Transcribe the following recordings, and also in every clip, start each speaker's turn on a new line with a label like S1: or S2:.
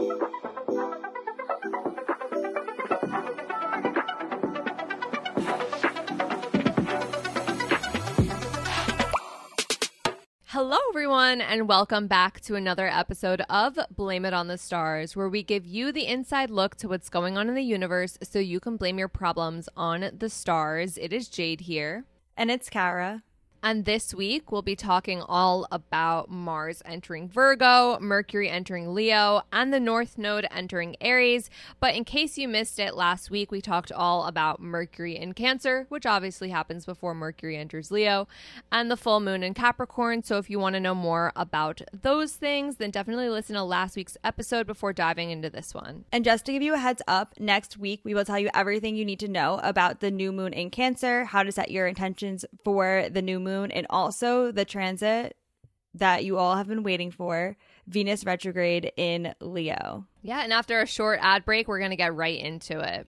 S1: Hello, everyone, and welcome back to another episode of Blame It on the Stars, where we give you the inside look to what's going on in the universe so you can blame your problems on the stars. It is Jade here.
S2: And it's Kara.
S1: And this week, we'll be talking all about Mars entering Virgo, Mercury entering Leo, and the North Node entering Aries. But in case you missed it last week, we talked all about Mercury in Cancer, which obviously happens before Mercury enters Leo, and the full moon in Capricorn. So if you want to know more about those things, then definitely listen to last week's episode before diving into this one.
S2: And just to give you a heads up, next week we will tell you everything you need to know about the new moon in Cancer, how to set your intentions for the new moon moon and also the transit that you all have been waiting for Venus retrograde in Leo.
S1: Yeah, and after a short ad break, we're going to get right into it.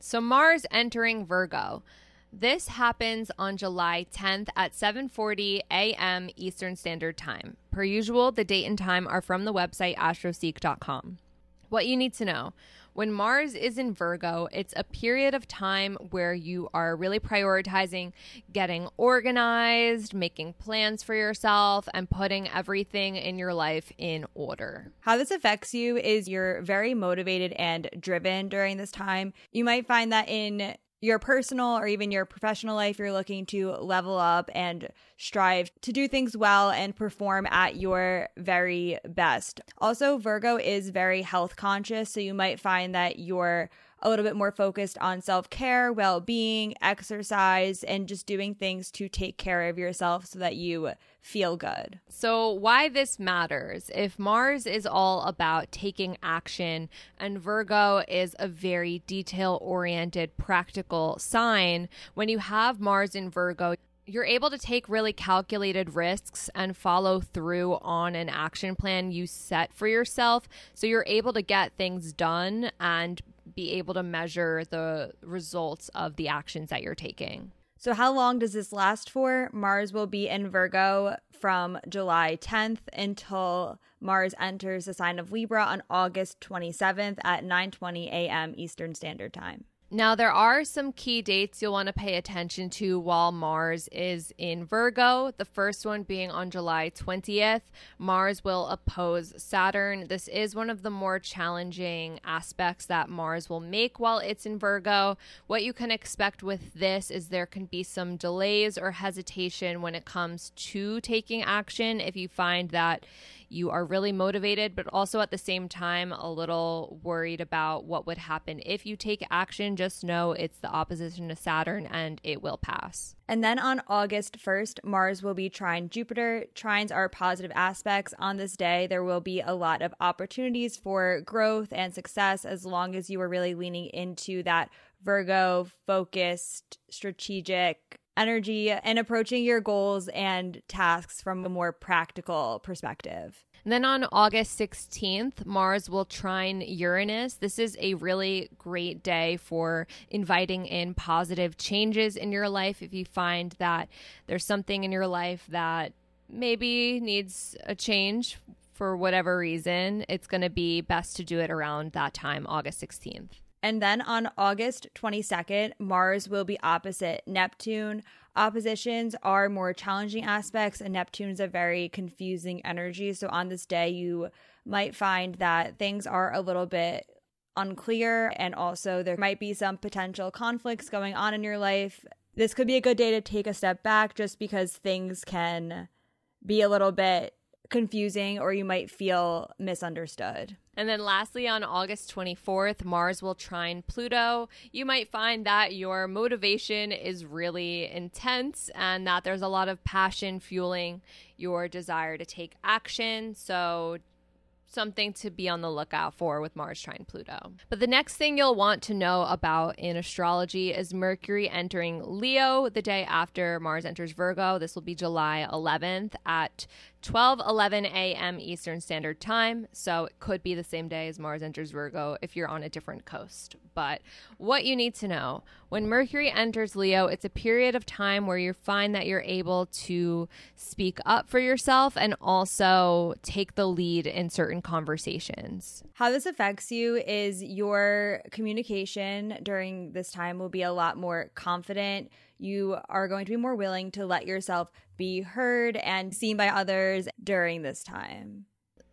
S1: So Mars entering Virgo. This happens on July 10th at 7:40 a.m. Eastern Standard Time. Per usual, the date and time are from the website astroseek.com. What you need to know. When Mars is in Virgo, it's a period of time where you are really prioritizing getting organized, making plans for yourself, and putting everything in your life in order.
S2: How this affects you is you're very motivated and driven during this time. You might find that in your personal or even your professional life, you're looking to level up and strive to do things well and perform at your very best. Also, Virgo is very health conscious, so you might find that you're a little bit more focused on self care, well being, exercise, and just doing things to take care of yourself so that you feel good.
S1: So, why this matters if Mars is all about taking action and Virgo is a very detail oriented, practical sign, when you have Mars in Virgo, you're able to take really calculated risks and follow through on an action plan you set for yourself. So you're able to get things done and be able to measure the results of the actions that you're taking.
S2: So, how long does this last for? Mars will be in Virgo from July 10th until Mars enters the sign of Libra on August 27th at 9:20 a.m. Eastern Standard Time.
S1: Now, there are some key dates you'll want to pay attention to while Mars is in Virgo. The first one being on July 20th. Mars will oppose Saturn. This is one of the more challenging aspects that Mars will make while it's in Virgo. What you can expect with this is there can be some delays or hesitation when it comes to taking action. If you find that you are really motivated, but also at the same time a little worried about what would happen if you take action. Just know it's the opposition to Saturn and it will pass.
S2: And then on August 1st, Mars will be trine Jupiter. Trines are positive aspects. On this day, there will be a lot of opportunities for growth and success as long as you are really leaning into that Virgo focused, strategic energy and approaching your goals and tasks from a more practical perspective.
S1: And then on August 16th, Mars will trine Uranus. This is a really great day for inviting in positive changes in your life. If you find that there's something in your life that maybe needs a change for whatever reason, it's going to be best to do it around that time, August 16th.
S2: And then on August 22nd, Mars will be opposite Neptune. Oppositions are more challenging aspects, and Neptune is a very confusing energy. So on this day, you might find that things are a little bit unclear, and also there might be some potential conflicts going on in your life. This could be a good day to take a step back just because things can be a little bit confusing or you might feel misunderstood.
S1: And then lastly, on August 24th, Mars will trine Pluto. You might find that your motivation is really intense and that there's a lot of passion fueling your desire to take action. So something to be on the lookout for with Mars trine Pluto. But the next thing you'll want to know about in astrology is Mercury entering Leo the day after Mars enters Virgo. This will be July 11th at 12 11 a.m. Eastern Standard Time. So it could be the same day as Mars enters Virgo if you're on a different coast. But what you need to know when Mercury enters Leo, it's a period of time where you find that you're able to speak up for yourself and also take the lead in certain conversations.
S2: How this affects you is your communication during this time will be a lot more confident. You are going to be more willing to let yourself be heard and seen by others during this time.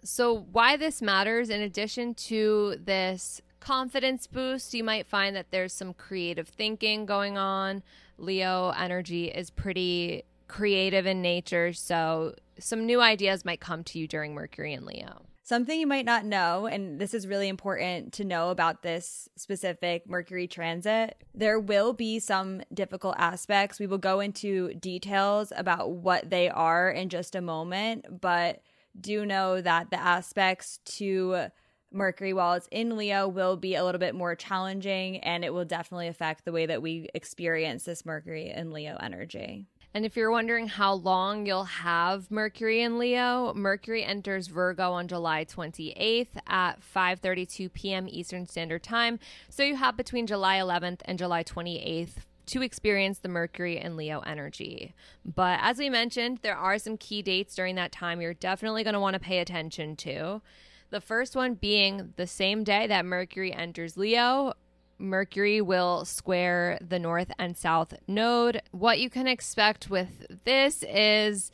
S1: So, why this matters, in addition to this confidence boost, you might find that there's some creative thinking going on. Leo energy is pretty creative in nature, so some new ideas might come to you during Mercury and Leo.
S2: Something you might not know, and this is really important to know about this specific Mercury transit, there will be some difficult aspects. We will go into details about what they are in just a moment, but do know that the aspects to Mercury while it's in Leo will be a little bit more challenging and it will definitely affect the way that we experience this Mercury and Leo energy.
S1: And if you're wondering how long you'll have Mercury in Leo, Mercury enters Virgo on July 28th at 5:32 p.m. Eastern Standard Time. So you have between July 11th and July 28th to experience the Mercury and Leo energy. But as we mentioned, there are some key dates during that time you're definitely going to want to pay attention to. The first one being the same day that Mercury enters Leo, Mercury will square the north and south node. What you can expect with this is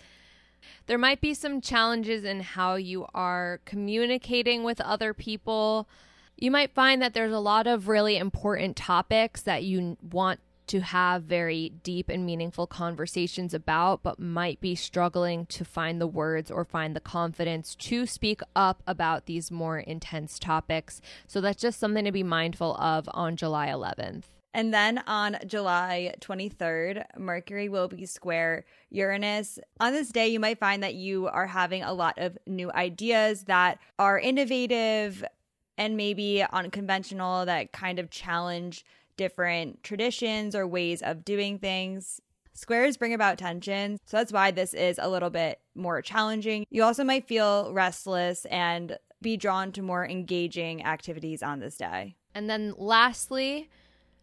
S1: there might be some challenges in how you are communicating with other people. You might find that there's a lot of really important topics that you want to have very deep and meaningful conversations about, but might be struggling to find the words or find the confidence to speak up about these more intense topics. So that's just something to be mindful of on July 11th.
S2: And then on July 23rd, Mercury will be square Uranus. On this day, you might find that you are having a lot of new ideas that are innovative and maybe unconventional that kind of challenge different traditions or ways of doing things. Squares bring about tension, so that's why this is a little bit more challenging. You also might feel restless and be drawn to more engaging activities on this day.
S1: And then lastly,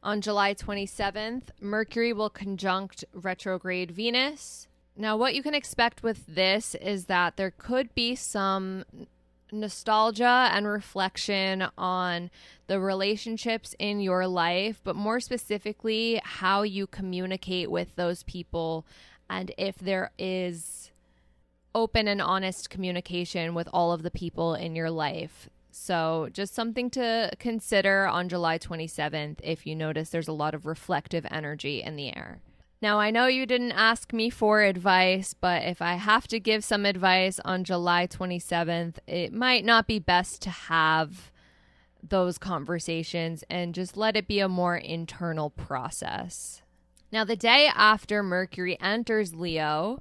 S1: on July 27th, Mercury will conjunct retrograde Venus. Now, what you can expect with this is that there could be some nostalgia and reflection on the relationships in your life, but more specifically, how you communicate with those people and if there is open and honest communication with all of the people in your life. So, just something to consider on July 27th if you notice there's a lot of reflective energy in the air. Now, I know you didn't ask me for advice, but if I have to give some advice on July 27th, it might not be best to have those conversations and just let it be a more internal process. Now, the day after Mercury enters Leo,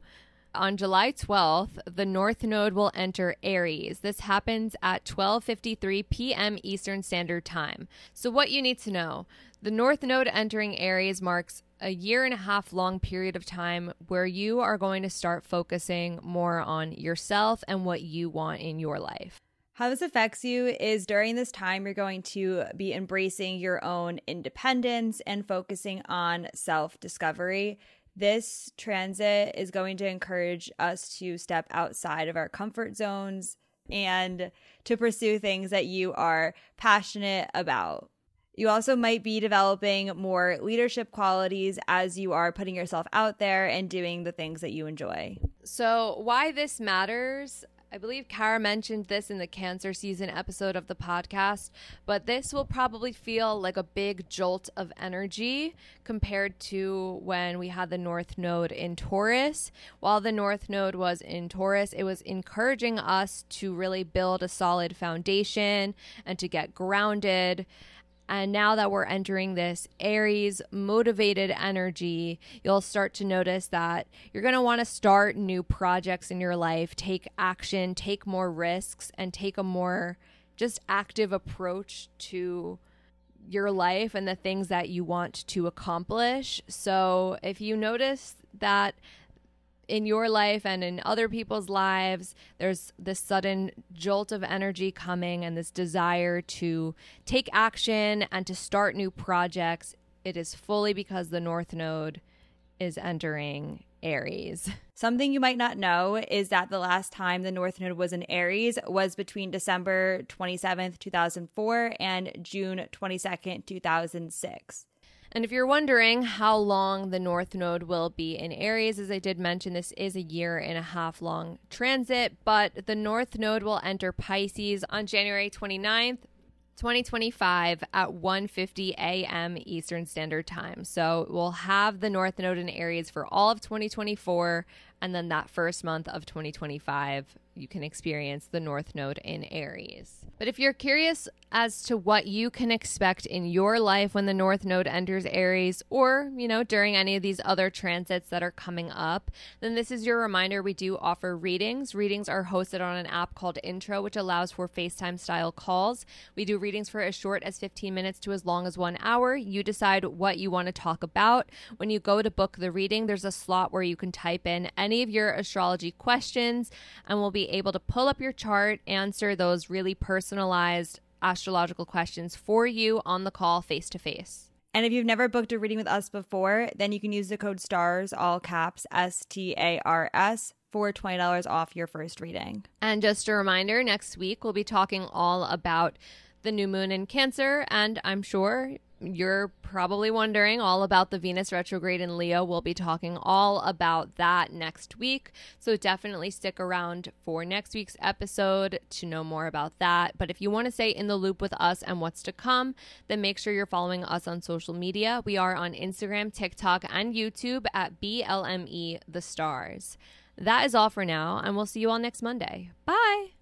S1: on July 12th, the North Node will enter Aries. This happens at 12:53 p.m. Eastern Standard Time. So what you need to know, the North Node entering Aries marks a year and a half long period of time where you are going to start focusing more on yourself and what you want in your life.
S2: How this affects you is during this time, you're going to be embracing your own independence and focusing on self discovery. This transit is going to encourage us to step outside of our comfort zones and to pursue things that you are passionate about. You also might be developing more leadership qualities as you are putting yourself out there and doing the things that you enjoy.
S1: So, why this matters? I believe Kara mentioned this in the cancer season episode of the podcast, but this will probably feel like a big jolt of energy compared to when we had the North Node in Taurus. While the North Node was in Taurus, it was encouraging us to really build a solid foundation and to get grounded And now that we're entering this Aries motivated energy, you'll start to notice that you're going to want to start new projects in your life, take action, take more risks, and take a more just active approach to your life and the things that you want to accomplish. So if you notice that in your life and in other people's lives, there's this sudden jolt of energy coming and this desire to take action and to start new projects. It is fully because the North Node is entering Aries.
S2: Something you might not know is that the last time the North Node was in Aries was between December 27th, 2004 and June 22nd, 2006.
S1: And if you're wondering how long the North Node will be in Aries, as I did mention, this is a year and a half long transit, but the North Node will enter Pisces on January 29th. 2025 at 1:50 a.m. Eastern Standard Time. So we'll have the North Node in Aries for all of 2024 and then that first month of 2025 you can experience the North Node in Aries. But if you're curious as to what you can expect in your life when the North Node enters Aries or, you know, during any of these other transits that are coming up, then this is your reminder we do offer readings. Readings are hosted on an app called Intro, which allows for FaceTime style calls. We do readings for as short as 15 minutes to as long as one hour. You decide what you want to talk about. When you go to book the reading, there's a slot where you can type in any of your astrology questions and we'll be able to pull up your chart, answer those really personalized astrological questions for you on the call face to face.
S2: And if you've never booked a reading with us before, then you can use the code STARS, all caps S T A R S, for $20 off your first reading.
S1: And just a reminder next week, we'll be talking all about the new moon in Cancer, and I'm sure you're probably wondering all about the Venus retrograde in Leo. We'll be talking all about that next week. So definitely stick around for next week's episode to know more about that. But if you want to stay in the loop with us and what's to come, then make sure you're following us on social media. We are on Instagram, TikTok, and YouTube at BLME The Stars. That is all for now, and we'll see you all next Monday. Bye.